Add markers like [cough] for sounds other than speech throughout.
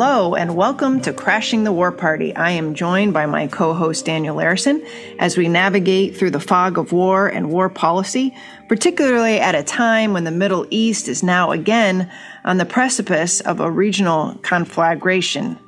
Hello, and welcome to Crashing the War Party. I am joined by my co host Daniel Larison as we navigate through the fog of war and war policy, particularly at a time when the Middle East is now again on the precipice of a regional conflagration.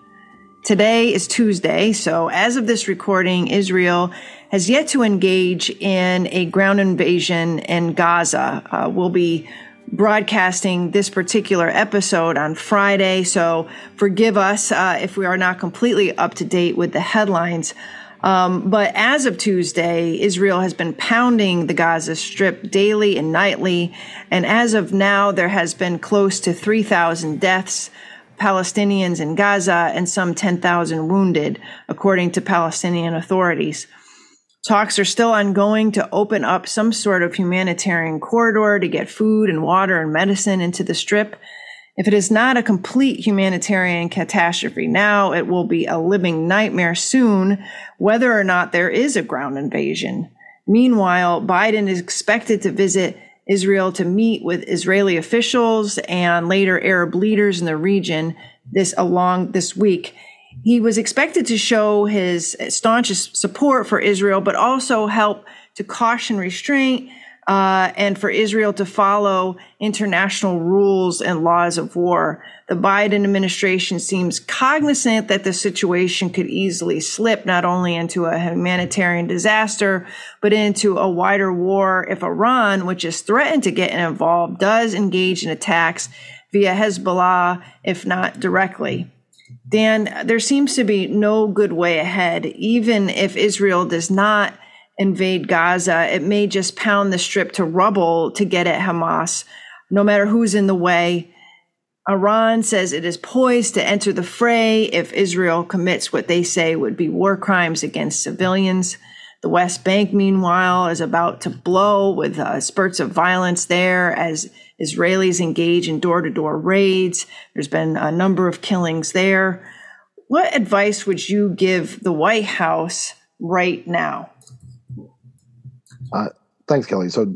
Today is Tuesday, so as of this recording, Israel has yet to engage in a ground invasion in Gaza. Uh, we'll be broadcasting this particular episode on Friday, so forgive us uh, if we are not completely up to date with the headlines. Um, but as of Tuesday, Israel has been pounding the Gaza Strip daily and nightly. And as of now, there has been close to 3,000 deaths, Palestinians in Gaza, and some 10,000 wounded, according to Palestinian authorities. Talks are still ongoing to open up some sort of humanitarian corridor to get food and water and medicine into the strip. If it is not a complete humanitarian catastrophe now, it will be a living nightmare soon, whether or not there is a ground invasion. Meanwhile, Biden is expected to visit Israel to meet with Israeli officials and later Arab leaders in the region this along this week he was expected to show his staunchest support for Israel, but also help to caution restraint uh, and for Israel to follow international rules and laws of war. The Biden administration seems cognizant that the situation could easily slip not only into a humanitarian disaster, but into a wider war if Iran, which is threatened to get involved, does engage in attacks via Hezbollah, if not directly. Dan, there seems to be no good way ahead. Even if Israel does not invade Gaza, it may just pound the strip to rubble to get at Hamas, no matter who's in the way. Iran says it is poised to enter the fray if Israel commits what they say would be war crimes against civilians. The West Bank, meanwhile, is about to blow with uh, spurts of violence there as Israelis engage in door to door raids. There's been a number of killings there. What advice would you give the White House right now? Uh, thanks, Kelley. So,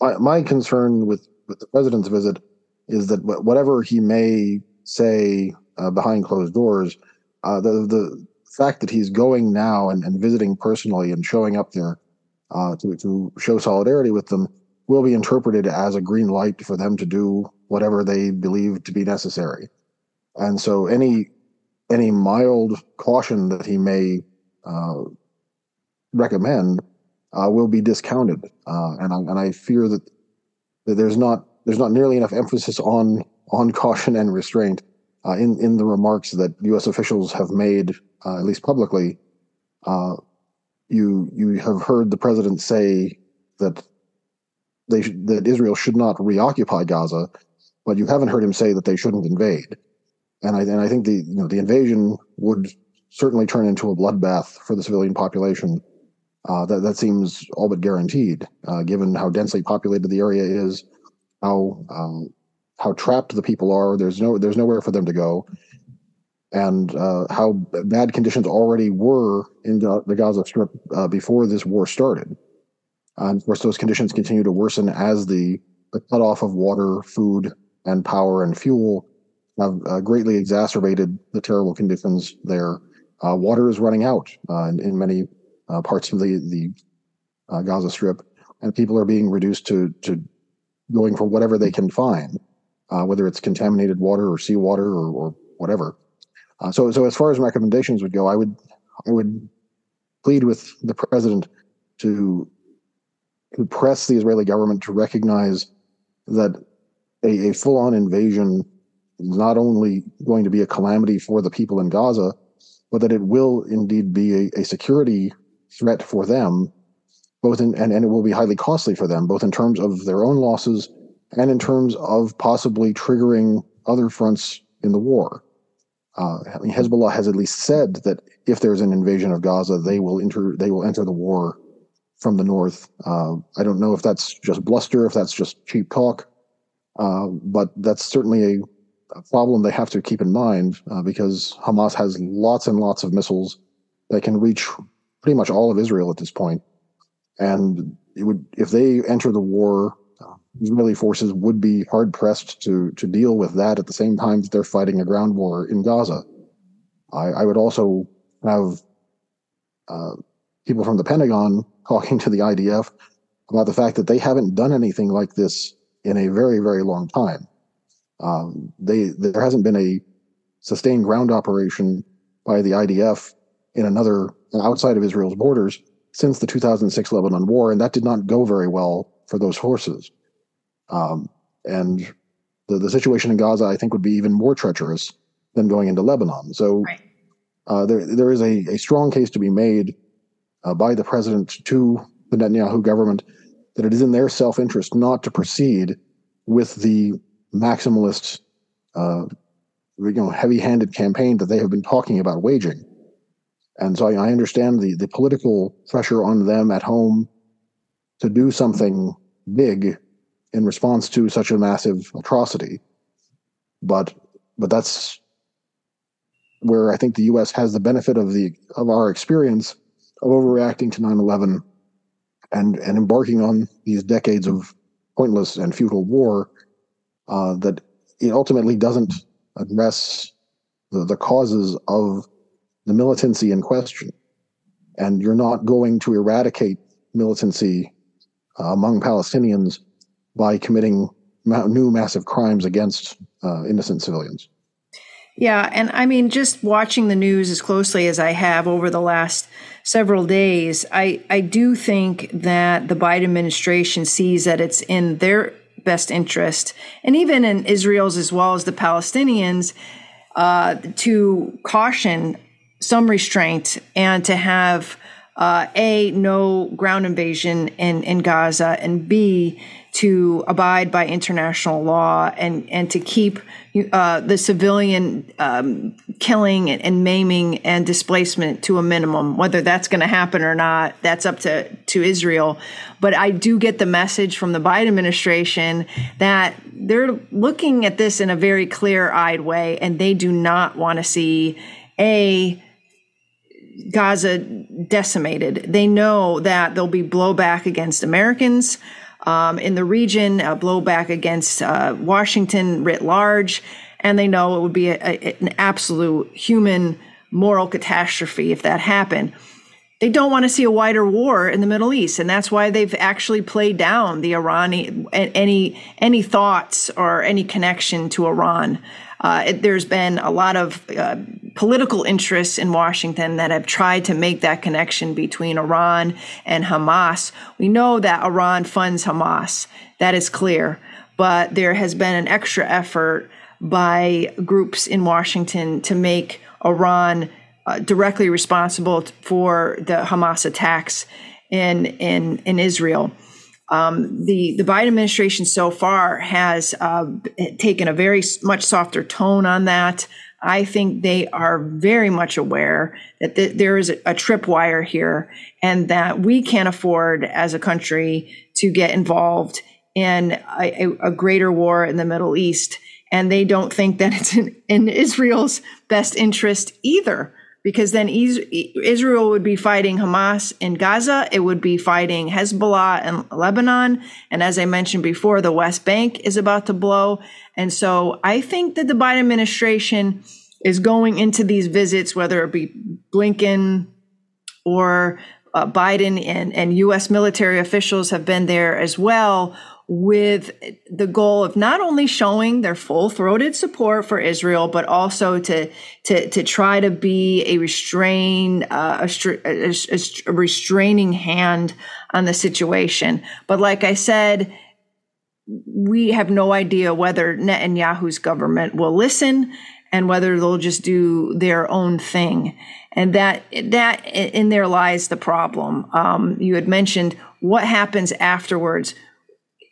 my, my concern with, with the president's visit is that whatever he may say uh, behind closed doors, uh, the the fact that he's going now and, and visiting personally and showing up there uh, to to show solidarity with them will be interpreted as a green light for them to do whatever they believe to be necessary. And so any any mild caution that he may uh, recommend uh, will be discounted, uh, and I, and I fear that, that there's not there's not nearly enough emphasis on on [laughs] caution and restraint uh, in in the remarks that U.S. officials have made, uh, at least publicly. Uh, you you have heard the president say that they sh- that Israel should not reoccupy Gaza, but you haven't heard him say that they shouldn't invade. And I and I think the you know the invasion would certainly turn into a bloodbath for the civilian population. Uh, that that seems all but guaranteed, uh, given how densely populated the area is, how um, how trapped the people are. There's no there's nowhere for them to go, and uh, how bad conditions already were in the Gaza Strip uh, before this war started. And of course, those conditions continue to worsen as the, the cutoff of water, food, and power and fuel have uh, greatly exacerbated the terrible conditions there. Uh, water is running out uh, in, in, many uh, parts of the, the uh, Gaza Strip, and people are being reduced to, to going for whatever they can find, uh, whether it's contaminated water or seawater or, or whatever. so, so as far as recommendations would go, I would I would plead with the president to to press the Israeli government to recognize that a, a full on invasion is not only going to be a calamity for the people in Gaza, but that it will indeed be a, a security threat for them, both in, and, and it will be highly costly for them, both in terms of their own losses and in terms of possibly triggering other fronts in the war. Uh, I mean, Hezbollah has at least said that if there's an invasion of Gaza, they will enter they will enter the war from the north. Uh, I don't know if that's just bluster, if that's just cheap talk, uh, but that's certainly a, a, problem they have to keep in mind uh, because Hamas has lots and lots of missiles that can reach pretty much all of Israel at this point. And it would, if they enter the war Israeli forces would be hard pressed to to deal with that at the same time that they're fighting a ground war in Gaza. I, I would also have uh, people from the Pentagon talking to the IDF about the fact that they haven't done anything like this in a very very long time. Um, they there hasn't been a sustained ground operation by the IDF in another outside of Israel's borders since the 2006 Lebanon war, and that did not go very well for those forces. Um, and the, the situation in Gaza, I think, would be even more treacherous than going into Lebanon. So right. uh, there, there is a, a strong case to be made uh, by the president to the Netanyahu government that it is in their self interest not to proceed with the maximalist, uh, you know, heavy handed campaign that they have been talking about waging. And so I, I understand the, the political pressure on them at home to do something big in response to such a massive atrocity. But but that's where I think the U.S. has the benefit of the of our experience of overreacting to 9/11 and and embarking on these decades of pointless and futile war. Uh, that it ultimately doesn't address the, the causes of the militancy in question. And you're not going to eradicate militancy uh, among Palestinians by committing ma- new massive crimes against uh, innocent civilians. Yeah, and I mean, just watching the news as closely as I have over the last several days, I, I do think that the Biden administration sees that it's in their best interest, and even in Israel's as well as the Palestinians, uh, to caution some restraint and to have uh, a no ground invasion in in Gaza and b to abide by international law and and to keep uh, the civilian um, killing and, and, maiming and displacement to a minimum. Whether that's going to happen or not, that's up to to Israel. But I do get the message from the Biden administration that they're looking at this in a very clear eyed way, and they do not want to see a Gaza decimated. They know that there'll be blowback against Americans um, in the region, blowback against uh, Washington writ large, and they know it would be a, a, an absolute human moral catastrophe if that happened. They don't want to see a wider war in the Middle East, and that's why they've actually played down the Iranian any any thoughts or any connection to Iran. Uh, it, there's been a lot of uh, political interests in Washington that have tried to make that connection between Iran and Hamas. We know that Iran funds Hamas. That is clear. But there has been an extra effort by groups in Washington to make Iran uh, directly responsible for the Hamas attacks in in in Israel. Um, the the Biden administration so far has uh, taken a very much softer tone on that. I think they are very much aware that th- there is a, a tripwire here and that we can't afford as a country to get involved in a, a, a greater war in the Middle East. And they don't think that it's in, in Israel's best interest either because then Israel would be fighting Hamas in Gaza. It would be fighting Hezbollah in Lebanon. And as I mentioned before, the West Bank is about to blow. And so I think that the Biden administration is going into these visits, whether it be Blinken or uh, Biden and, and U.S. military officials have been there as well with the goal of not only showing their full-throated support for Israel, but also to to to try to be a restrain uh, a, a, a restraining hand on the situation. But like I said, we have no idea whether Netanyahu's government will listen and whether they'll just do their own thing. And that that in there lies the problem. Um, you had mentioned what happens afterwards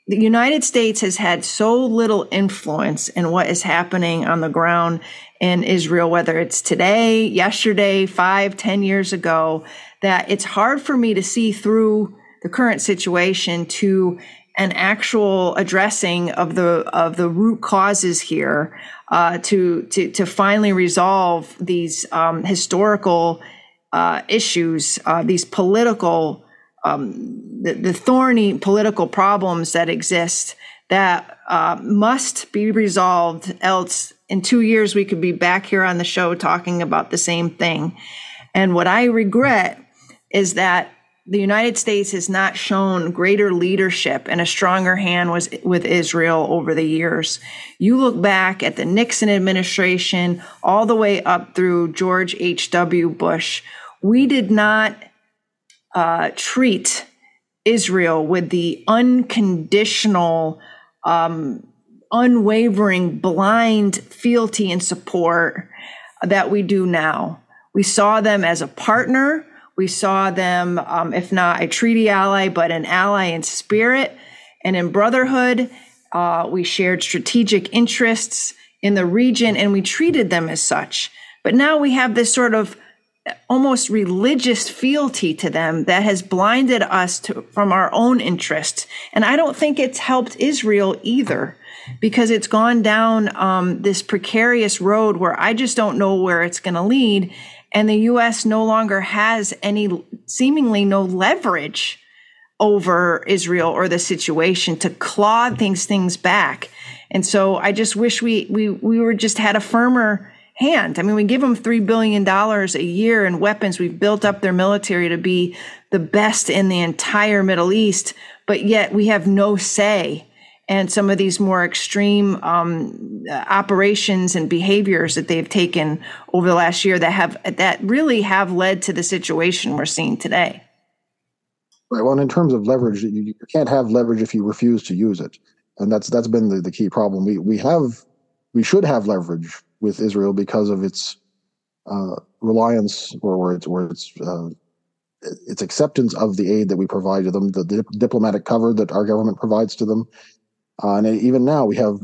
the United States has had so little influence in what is happening on the ground in Israel, whether it's today, yesterday, five, ten years ago, that it's hard for me to see through the current situation to an actual addressing of the of the root causes here uh, to to to finally resolve these um, historical uh, issues, uh, these political um, the, the, thorny political problems that exist that uh, must be resolved. Else, in two years, we could be back here on the show talking about the same thing. And what I regret is that the United States has not shown greater leadership and a stronger hand was with Israel over the years. You look back at the Nixon administration all the way up through George H.W. Bush. We did not uh, treat Israel with the unconditional, um, unwavering, blind fealty and support that we do now. We saw them as a partner we saw them, um, if not a treaty ally, but an ally in spirit and in brotherhood. Uh, we shared strategic interests in the region and we treated them as such. But now we have this sort of almost religious fealty to them that has blinded us to, from our own interests. And I don't think it's helped Israel either because it's gone down um, this precarious road where I just don't know where it's going to lead and the US no longer has any seemingly no leverage over Israel or the situation to claw things things back. And so I just wish we we we were just had a firmer hand. I mean, we give them $3 billion a year in weapons. We've built up their military to be the best in the entire Middle East, but yet we have no say and some of these more extreme um, operations and behaviors that they've taken over the last year that have that really have led to the situation we're seeing today. Right. Well, in terms of leverage, you, you can't have leverage if you refuse to use it, and that's that's been the, the key problem. We we have we should have leverage with Israel because of its uh, reliance or, or its or its uh, its acceptance of the aid that we provide to them, the dip- diplomatic cover that our government provides to them, uh, and even now, we have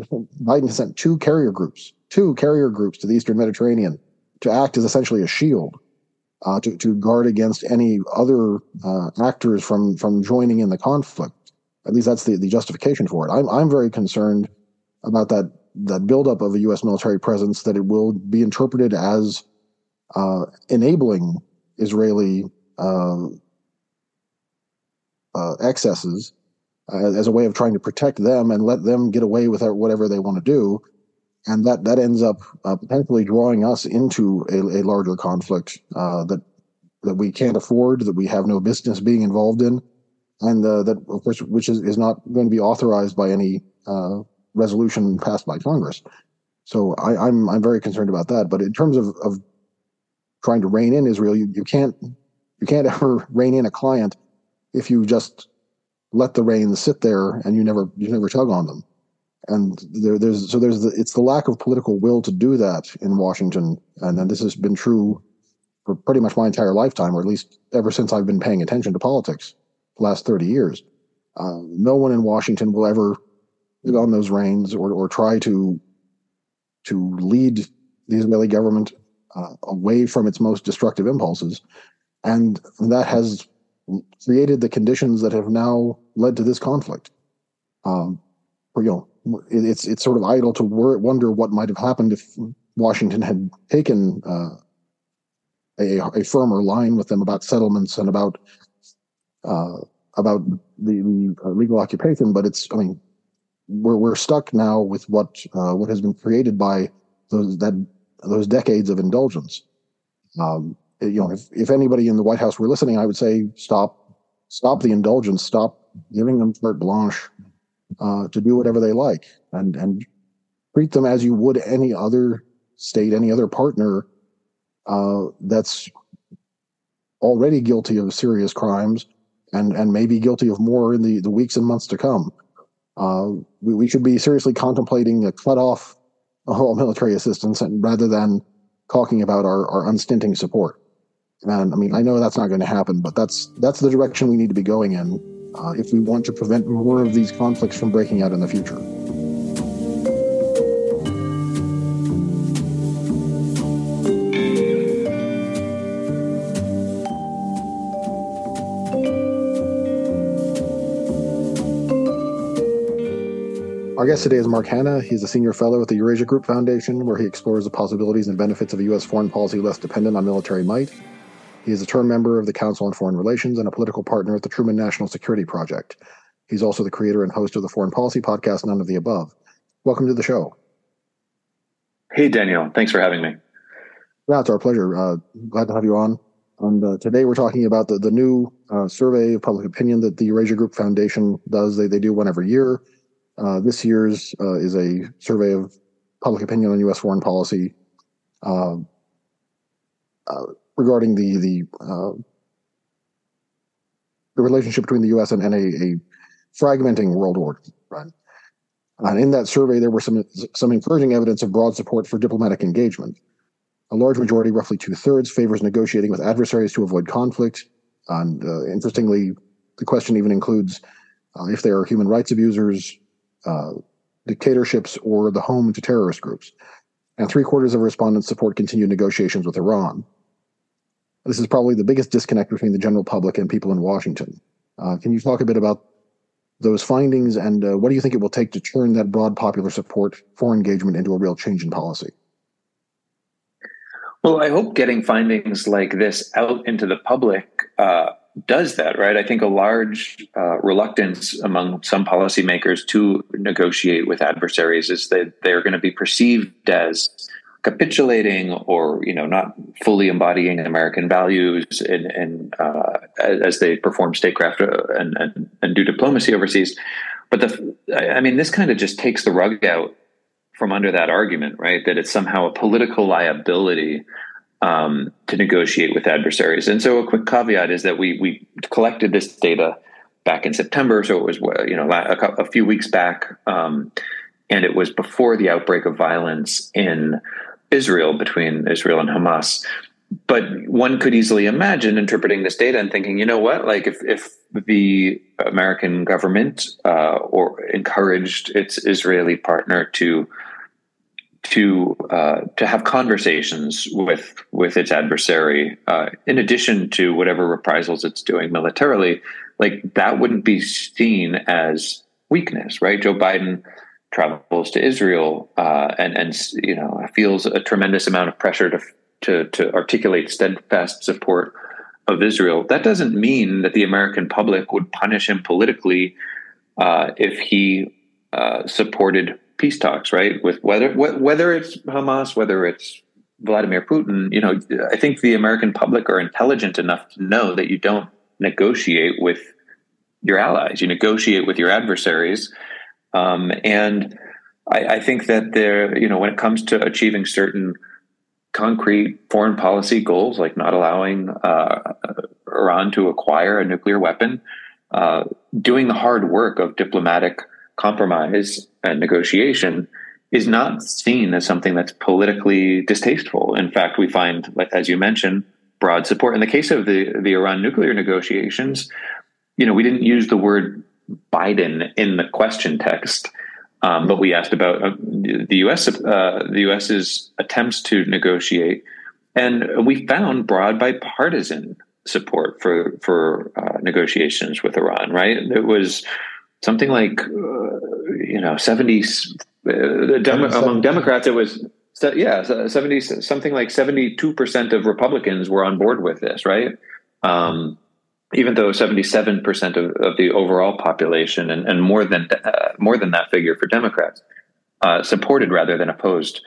[laughs] Biden sent two carrier groups, two carrier groups to the Eastern Mediterranean to act as essentially a shield uh, to, to guard against any other uh, actors from from joining in the conflict. At least that's the, the justification for it. I'm I'm very concerned about that that buildup of a U.S. military presence that it will be interpreted as uh, enabling Israeli uh, uh, excesses uh, as a way of trying to protect them and let them get away with whatever they want to do. And that, that ends up uh, potentially drawing us into a, a larger conflict uh, that that we can't afford, that we have no business being involved in, and that, of course, which is, is not going to be authorized by any resolution passed by Congress. So I, I'm I'm very concerned about that. But in terms of, of trying to rein in Israel, you, you can't you can't [laughs] ever rein in a client if you just let the reins sit there and you never you never tug on them and there, there's so there's the, it's the lack of political will to do that in Washington, and, and this has been true for pretty much my entire lifetime, or at least ever since I've been paying attention to politics, the last thirty years. Uh, no one in Washington will ever on those reins or or try to to lead the Israeli government uh, away from its most destructive impulses, and that has created the conditions that have now led to this conflict. Um, you know, it's it's sort of idle to wonder what might have happened if Washington had taken uh, a, a firmer line with them about settlements and about uh, about the, the uh, legal occupation. But it's, I mean, we're we're stuck now with what uh, what has been created by those that those decades of indulgence. Um, you know, if, if anybody in the White House were listening, I would say stop, stop the indulgence, stop giving them carte blanche uh, to do whatever they like, and and treat them as you would any other state, any other partner uh, that's already guilty of serious crimes, and and maybe guilty of more in the the weeks and months to come. Uh, we, we should be seriously contemplating a cut off all military assistance, and rather than talking about our, our unstinting support. And I mean, I know that's not going to happen, but that's that's the direction we need to be going in uh, if we want to prevent more of these conflicts from breaking out in the future. Our guest today is Mark Hannah. He's a senior fellow at the Eurasia Group Foundation, where he explores the possibilities and benefits of a U.S. foreign policy less dependent on military might. He is a term member of the Council on Foreign Relations and a political partner at the Truman National Security Project. He's also the creator and host of the foreign policy podcast, None of the Above. Welcome to the show. Hey, Daniel. Thanks for having me. Yeah, it's our pleasure. Uh, glad to have you on. And uh, today we're talking about the, the new uh, survey of public opinion that the Eurasia Group Foundation does. They, they do one every year. Uh, this year's uh, is a survey of public opinion on U.S. foreign policy uh, regarding the the the relationship between the U.S. and, and a, a fragmenting world order. Right. And in that survey, there were some some encouraging evidence of broad support for diplomatic engagement. A large majority, roughly two thirds, favors negotiating with adversaries to avoid conflict. And uh, interestingly, the question even includes uh, if they are human rights abusers, uh, dictatorships, or the home to terrorist groups. And three quarters of respondents support continued negotiations with Iran. This is probably the biggest disconnect between the general public and people in Washington. Uh, can you talk a bit about those findings and uh, what do you think it will take to turn that broad popular support for engagement into a real change in policy? Well, I hope getting findings like this out into the public uh, does that, right? I think a large uh, reluctance among some policymakers to negotiate with adversaries is that they're going to be perceived as capitulating or you know not fully embodying American values and, and uh, as they perform statecraft uh, and, and, and do diplomacy overseas. But the I mean, this kind of just takes the rug out from under that argument, right? That it's somehow a political liability um, to negotiate with adversaries. And so, a quick caveat is that we we collected this data back in September, so it was you know a, a few weeks back, um, and it was before the outbreak of violence in Israel between Israel and Hamas. But one could easily imagine interpreting this data and thinking, you know what, like if if the American government uh, or encouraged its Israeli partner to to uh, to have conversations with with its adversary, uh, in addition to whatever reprisals it's doing militarily, like that wouldn't be seen as weakness, right? Joe Biden travels to Israel uh, and and you know feels a tremendous amount of pressure to to to articulate steadfast support of Israel. That doesn't mean that the American public would punish him politically uh, if he uh, supported peace talks, right? With whether whether it's Hamas, whether it's Vladimir Putin, you know, I think the American public are intelligent enough to know that you don't negotiate with your allies. You negotiate with your adversaries, um, and I, I think that there, you know, when it comes to achieving certain concrete foreign policy goals, like not allowing uh, Iran to acquire a nuclear weapon, uh, doing the hard work of diplomatic compromise and negotiation is not seen as something that's politically distasteful. In fact, we find, as you mentioned, broad support. In the case of the, the Iran nuclear negotiations, you know, we didn't use the word Biden in the question text, um, but we asked about uh, the U.S. Uh, the U.S.'s attempts to negotiate, and we found broad bipartisan support for for uh, negotiations with Iran. Right, it was something like uh, you know 70 uh, Demo- among democrats it was yeah 70 something like 72% of republicans were on board with this right? Um, even though 77% of, of the overall population and, and more than uh, more than that figure for democrats uh, supported rather than opposed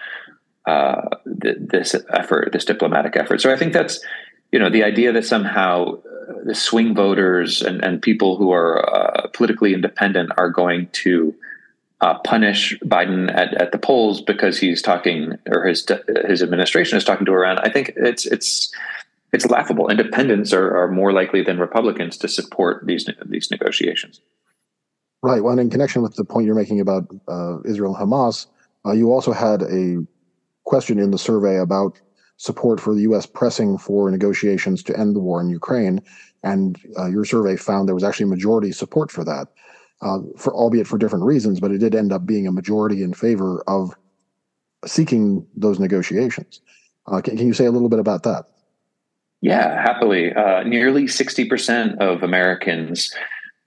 uh, th- this effort this diplomatic effort. So i think that's you know the idea that somehow the swing voters and, and people who are uh, politically independent are going to uh, punish Biden at, at the polls because he's talking or his his administration is talking to Iran. I think it's it's it's laughable. Independents are, are more likely than Republicans to support these these negotiations. Right. Well, in connection with the point you're making about uh, Israel and Hamas, uh, you also had a question in the survey about support for the U.S. pressing for negotiations to end the war in Ukraine, and uh, your survey found there was actually majority support for that, uh, for albeit for different reasons, but it did end up being a majority in favor of seeking those negotiations. Uh, can, can, you say a little bit about that? Yeah, happily. Uh, nearly sixty percent of Americans.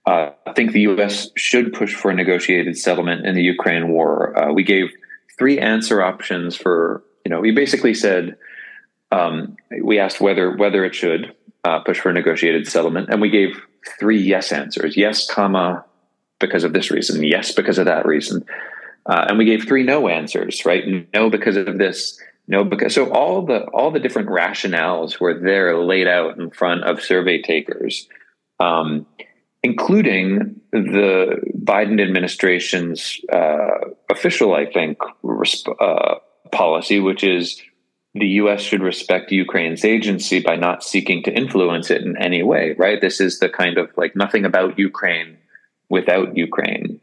Uh, think the U.S. should push for a negotiated settlement in the Ukraine war. Uh, we gave three answer options for, you know, we basically said um, we asked whether whether it should uh, push for a negotiated settlement, and we gave three yes answers: yes, comma, because of this reason. Yes, because of that reason. Uh, and we gave three no answers, right? No, because of this. No, because so all the all the different rationales were there laid out in front of survey takers, um, including the Biden administration's uh, official, I think, resp- uh, policy, which is the U.S. should respect Ukraine's agency by not seeking to influence it in any way. Right? This is the kind of like nothing about Ukraine without Ukraine.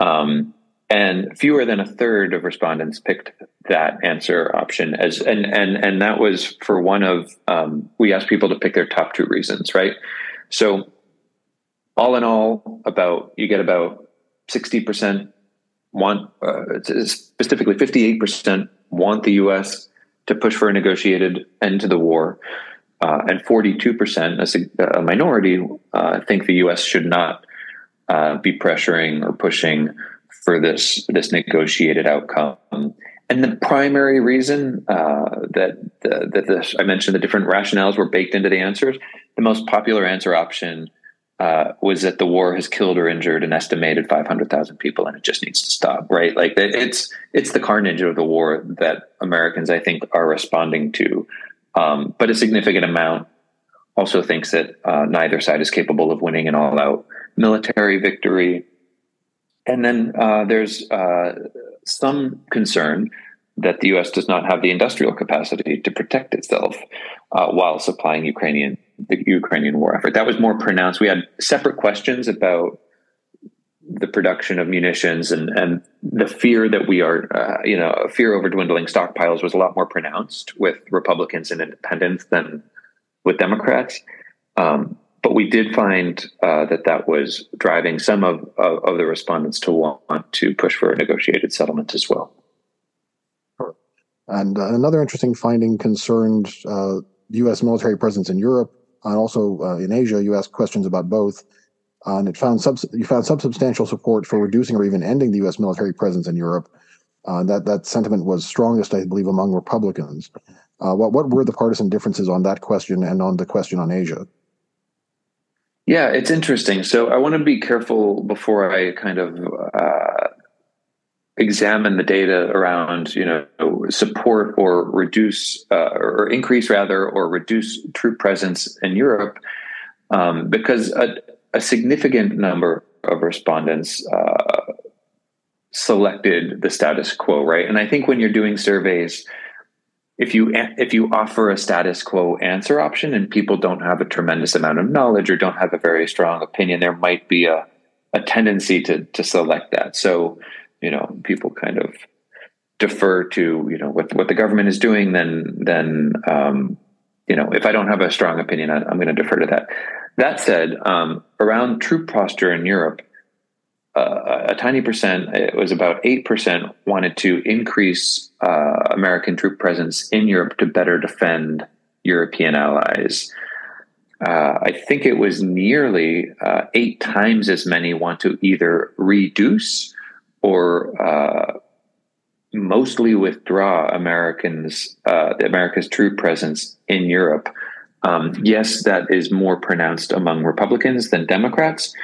Um, and fewer than a third of respondents picked that answer option as and and and that was for one of um, we asked people to pick their top two reasons right so all in all about you get about 60% want uh, specifically 58% want the us to push for a negotiated end to the war uh, and 42% a, a minority uh, think the us should not uh, be pressuring or pushing for this this negotiated outcome. And the primary reason uh, that the, that this I mentioned the different rationales were baked into the answers. The most popular answer option uh, was that the war has killed or injured an estimated 500,000 people and it just needs to stop. Right? Like it's it's the carnage of the war that Americans I think are responding to. Um, but a significant amount also thinks that uh, neither side is capable of winning an all-out military victory and then uh, there's uh, some concern that the U.S. does not have the industrial capacity to protect itself uh, while supplying Ukrainian the Ukrainian war effort. That was more pronounced. We had separate questions about the production of munitions and and the fear that we are, uh, you know, fear over dwindling stockpiles was a lot more pronounced with Republicans and Independents than with Democrats. Um, but we did find uh, that that was driving some of, of, of, the respondents to want to push for a negotiated settlement as well. And uh, another interesting finding concerned uh, U.S. military presence in Europe and also uh, in Asia. You asked questions about both, and it found you found substantial support for reducing or even ending the U.S. military presence in Europe. Uh, that that sentiment was strongest, I believe, among Republicans. Uh, what what were the partisan differences on that question and on the question on Asia? Yeah, it's interesting. So I want to be careful before I kind of uh, examine the data around, you know, support or reduce uh, or increase rather or reduce troop presence in Europe, um, because a, a, significant number of respondents uh, selected the status quo, right? And I think when you're doing surveys if you if you offer a status quo answer option and people don't have a tremendous amount of knowledge or don't have a very strong opinion, there might be a a tendency to to select that. So, you know, people kind of defer to you know what what the government is doing. Then then um, you know, if I don't have a strong opinion, I, am going to defer to that. That said, um, around troop posture in Europe, uh, a tiny percent, it was about 8%, wanted to increase uh, American troop presence in Europe to better defend European allies. Uh, I think it was nearly uh, eight times as many want to either reduce or uh, mostly withdraw Americans, uh, America's troop presence in Europe. Um, yes, that is more pronounced among Republicans than Democrats,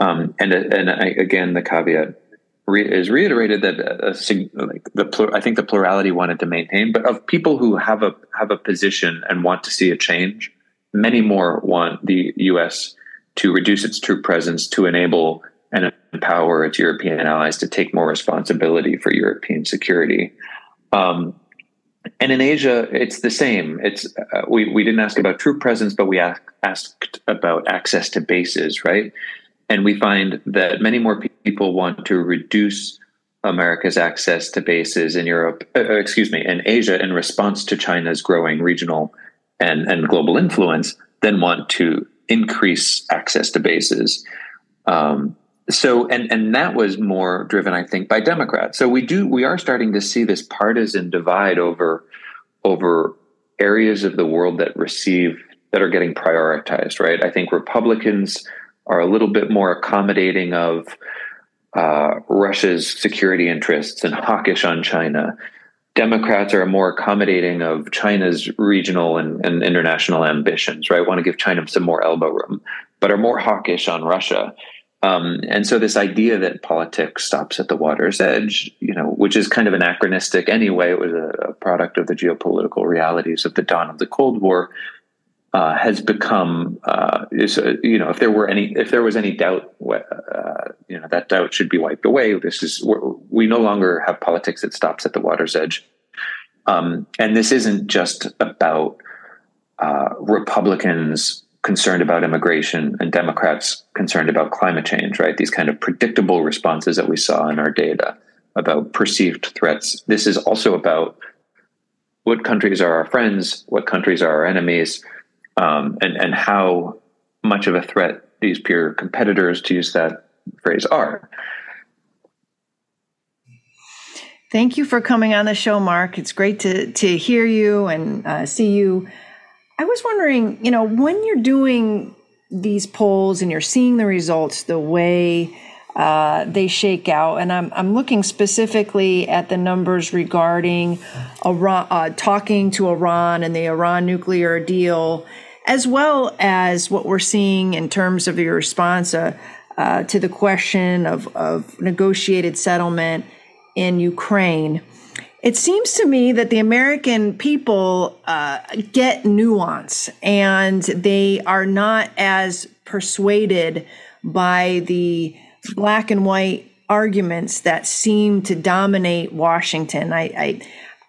um, and and I, again, the caveat re- is reiterated that a, a, like the I think the plurality wanted to maintain, but of people who have a have a position and want to see a change, many more want the U.S. to reduce its troop presence to enable and empower its European allies to take more responsibility for European security. Um, and in Asia, it's the same. It's uh, we we didn't ask about troop presence, but we asked asked about access to bases, right? And we find that many more people want to reduce America's access to bases in Europe, uh, uh, excuse me, in Asia in response to China's growing regional and, and global influence than want to increase access to bases. Um, so and and that was more driven, I think, by Democrats. So we do we are starting to see this partisan divide over over areas of the world that receive that are getting prioritized, right? I think Republicans are a little bit more accommodating of uh, Russia's security interests and hawkish on China. Democrats are more accommodating of China's regional and, and international ambitions, right? Want to give China some more elbow room, but are more hawkish on Russia. Um, and so this idea that politics stops at the water's edge, you know, which is kind of anachronistic anyway, it was a, a product of the geopolitical realities of the dawn of the Cold War, uh, has become, uh, is uh, you know, if there were any, if there was any doubt, uh, you know, that doubt should be wiped away. This is we no longer have politics that stops at the water's edge, um, and this isn't just about uh, Republicans concerned about immigration and Democrats concerned about climate change, right? These kind of predictable responses that we saw in our data about perceived threats. This is also about what countries are our friends, what countries are our enemies, um, and, and how much of a threat these peer competitors, to use that phrase, are. Thank you for coming on the show, Mark. It's great to, to hear you and uh, see you I was wondering, you know, when you're doing these polls and you're seeing the results the way uh, they shake out, and I'm, I'm looking specifically at the numbers regarding Iran, uh, talking to Iran and the Iran nuclear deal, as well as what we're seeing in terms of your response uh, uh to the question of, of negotiated settlement in Ukraine it seems to me that the American people uh, get nuance and they are not as persuaded by the black and white arguments that seem to dominate Washington. I, I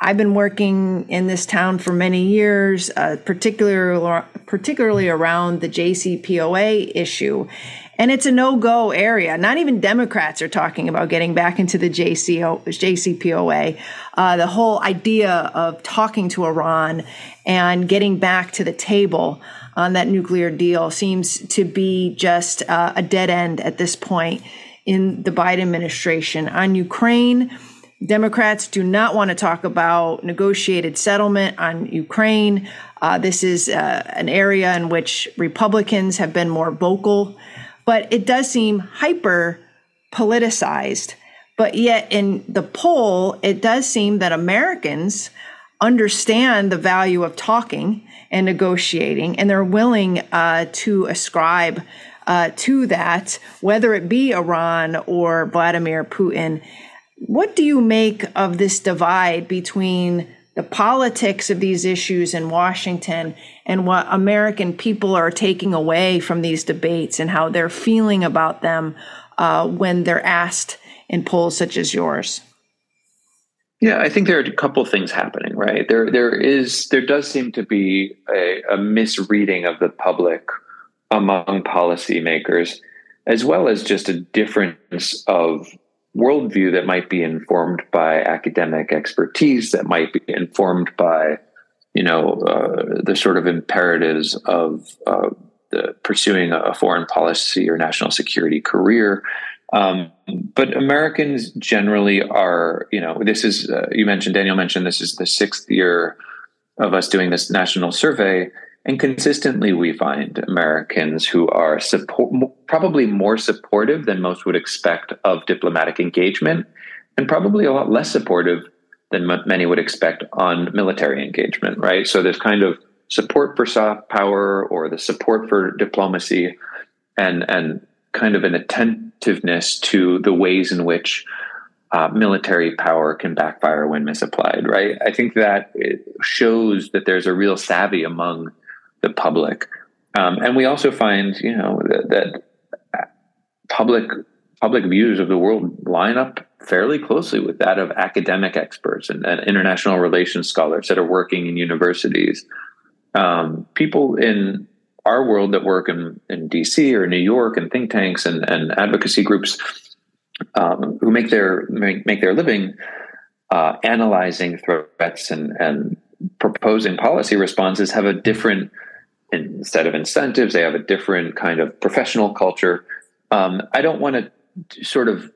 I've been working in this town for many years, uh, particularly particularly around the JCPOA issue, and it's a no go area. Not even Democrats are talking about getting back into the JCO, JCPOA. Uh, the whole idea of talking to Iran and getting back to the table on that nuclear deal seems to be just uh, a dead end at this point in the Biden administration. On Ukraine, Democrats do not want to talk about negotiated settlement on Ukraine. Uh, this is uh, an area in which Republicans have been more vocal but it does seem hyper politicized. But yet, in the poll, it does seem that Americans understand the value of talking and negotiating, and they're willing uh, to ascribe uh, to that, whether it be Iran or Vladimir Putin. What do you make of this divide between the politics of these issues in Washington and what American people are taking away from these debates and how they're feeling about them uh, when they're asked in polls such as yours? Yeah, I think there are a couple things happening, right? There, there is, there does seem to be a, a misreading of the public among policymakers, as well as just a difference of worldview that might be informed by academic expertise, that might be informed by, you know, uh, the sort of imperatives of uh, the, pursuing a foreign policy or national security career. Um, but Americans generally are, you know, this is, uh, you mentioned, Daniel mentioned this is the sixth year of us doing this national survey. And consistently, we find Americans who are support, probably more supportive than most would expect of diplomatic engagement, and probably a lot less supportive than many would expect on military engagement, right? So there's kind of support for soft power or the support for diplomacy and, and kind of an attentiveness to the ways in which uh, military power can backfire when misapplied, right? I think that it shows that there's a real savvy among the public. Um, and we also find, you know, that, that public public views of the world line up fairly closely with that of academic experts and, and international relations scholars that are working in universities. Um, people in our world that work in, in DC or New York and think tanks and, and advocacy groups um, who make their make, make their living uh, analyzing threats and, and proposing policy responses have a different instead of incentives, they have a different kind of professional culture. Um, I don't want to sort of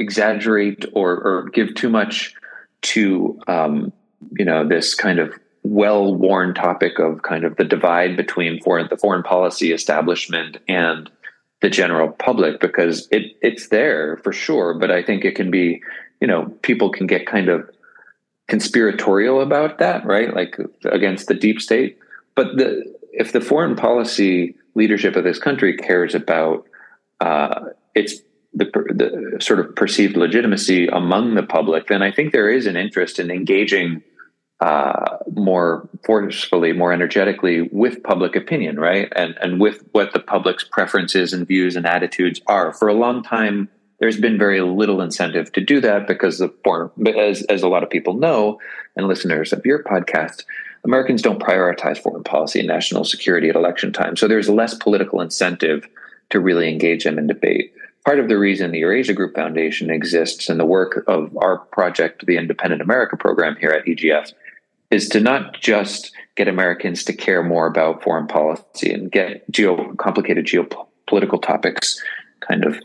exaggerate or, or give too much to um, you know this kind of well-worn topic of kind of the divide between foreign the foreign policy establishment and the general public because it it's there for sure but i think it can be you know people can get kind of conspiratorial about that right? Like against the deep state. But the if the foreign policy leadership of this country cares about uh, its the, the sort of perceived legitimacy among the public, then I think there is an interest in engaging uh, more forcefully, more energetically with public opinion, right? And and with what the public's preferences and views and attitudes are. For a long time, there's been very little incentive to do that because the foreign, as as a lot of people know, and listeners of your podcast, Americans don't prioritize foreign policy and national security at election time. So there's less political incentive to really engage them in debate. Part of the reason the Eurasia Group Foundation exists and the work of our project, the Independent America program here at EGF, is to not just get Americans to care more about foreign policy and get geo complicated geopolitical topics kind of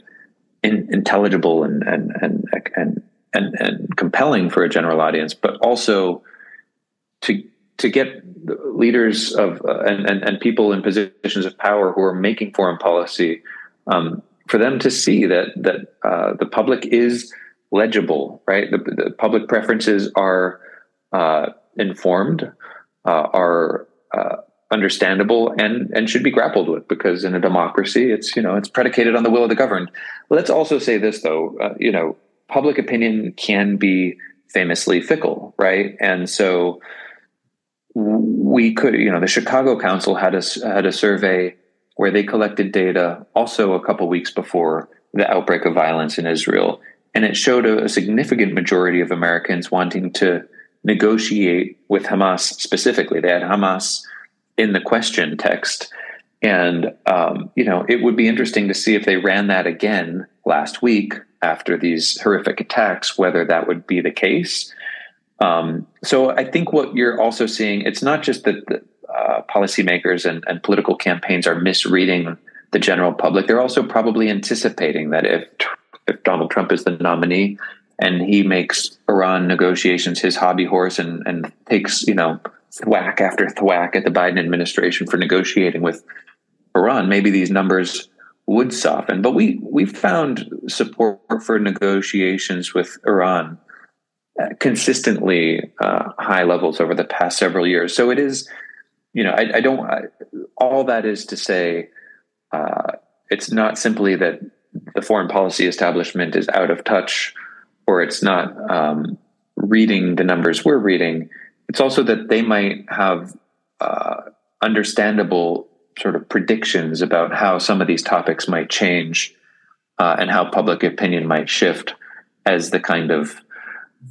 in, intelligible and and, and and and and compelling for a general audience, but also to to get leaders of uh, and, and, and people in positions of power who are making foreign policy um, for them to see that that uh, the public is legible, right? The, the public preferences are uh, informed, uh, are uh, understandable, and and should be grappled with because in a democracy, it's you know it's predicated on the will of the governed. Let's also say this though, uh, you know, public opinion can be famously fickle, right? And so we could, you know, the Chicago Council had a had a survey where they collected data also a couple weeks before the outbreak of violence in Israel, and it showed a, a significant majority of Americans wanting to negotiate with Hamas specifically. They had Hamas in the question text, and um, you know, it would be interesting to see if they ran that again last week after these horrific attacks, whether that would be the case. Um, so I think what you're also seeing, it's not just that the, uh, policymakers and, and, political campaigns are misreading the general public. They're also probably anticipating that if if Donald Trump is the nominee and he makes Iran negotiations his hobby horse and, and takes, you know, thwack after thwack at the Biden administration for negotiating with Iran, maybe these numbers would soften. But we we found support for negotiations with Iran consistently uh, high levels over the past several years. So it is, you know, I, I don't. I, all that is to say, uh, it's not simply that the foreign policy establishment is out of touch, or it's not um, reading the numbers we're reading. It's also that they might have uh, understandable sort of predictions about how some of these topics might change uh, and how public opinion might shift as the kind of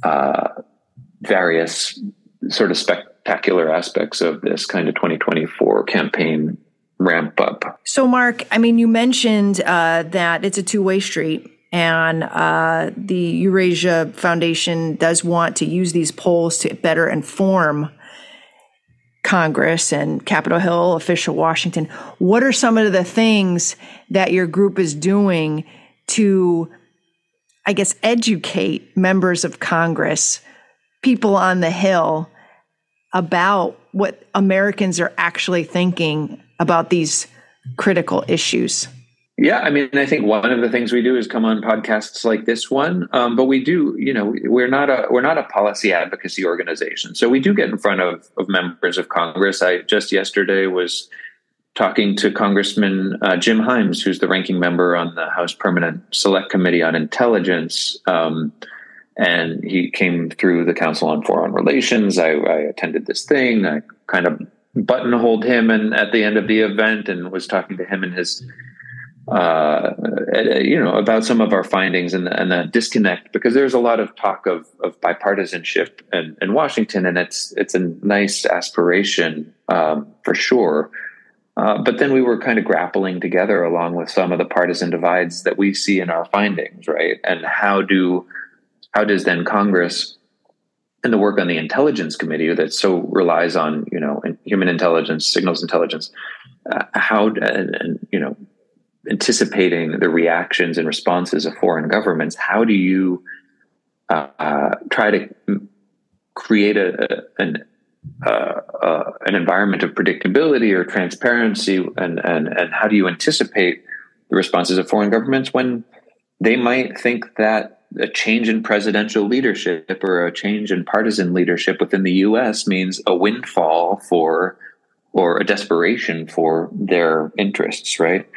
uh, various sort of spectacular aspects of this kind of 2024 campaign ramp up. So, Mark, I mean, you mentioned uh, that it's a two way street. And uh, the Eurasia Foundation does want to use these polls to better inform Congress and Capitol Hill, official Washington. What are some of the things that your group is doing to I guess, educate members of Congress, people on the Hill, about what Americans are actually thinking about these critical issues? Yeah, I mean, I think one of the things we do is come on podcasts like this one, um, but we do, you know, we're not a we're not a policy advocacy organization, so we do get in front of of members of Congress. I just yesterday was talking to Congressman uh, Jim Himes, who's the ranking member on the House Permanent Select Committee on Intelligence. Um, and he came through the Council on Foreign Relations. I, I attended this thing. I kind of buttonholed him and at the end of the event and was talking to him and his uh, you know about some of our findings and, and the disconnect because there's a lot of talk of, of bipartisanship in, in Washington and it's it's a nice aspiration um, for sure uh, but then we were kind of grappling together along with some of the partisan divides that we see in our findings, right? And how do how does then Congress and the work on the intelligence committee that so relies on you know human intelligence, signals intelligence, uh, how and, and you know anticipating the reactions and responses of foreign governments, how do you uh, uh, try to create a, a, an uh, uh, an environment of predictability or transparency, and, and and how do you anticipate the responses of foreign governments when they might think that a change in presidential leadership or a change in partisan leadership within the U.S. means a windfall for or a desperation for their interests, right?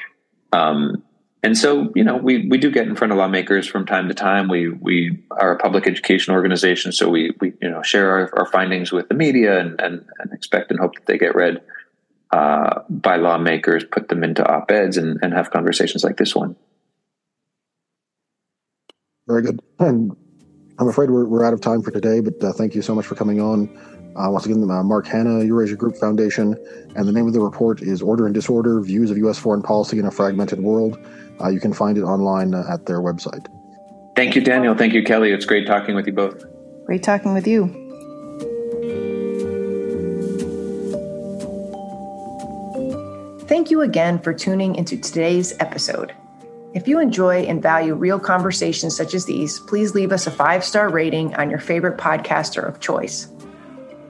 Um, and so, you know, we, we do get in front of lawmakers from time to time. We we are a public education organization, so we we you know share our, our findings with the media and, and, and expect and hope that they get read uh, by lawmakers, put them into op eds, and, and have conversations like this one. Very good. And [clears throat] I'm afraid we're, we're out of time for today, but uh, thank you so much for coming on. Uh, once again, uh, Mark Hannah, Eurasia Group Foundation, and the name of the report is Order and Disorder Views of U.S. Foreign Policy in a Fragmented World. Uh, you can find it online uh, at their website. Thank you, Daniel. Thank you, Kelley. It's great talking with you both. Great talking with you. Thank you again for tuning into today's episode. If you enjoy and value real conversations such as these, please leave us a five star rating on your favorite podcaster of choice.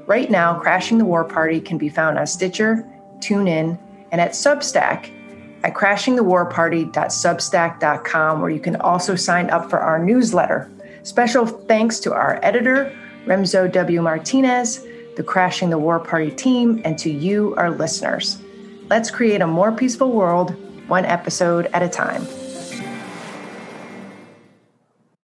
Right now, Crashing the War Party can be found on Stitcher, TuneIn, and at Substack at crashingthewarparty.substack.com, where you can also sign up for our newsletter. Special thanks to our editor, Remzo W. Martinez, the Crashing the War Party team, and to you, our listeners. Let's create a more peaceful world, one episode at a time.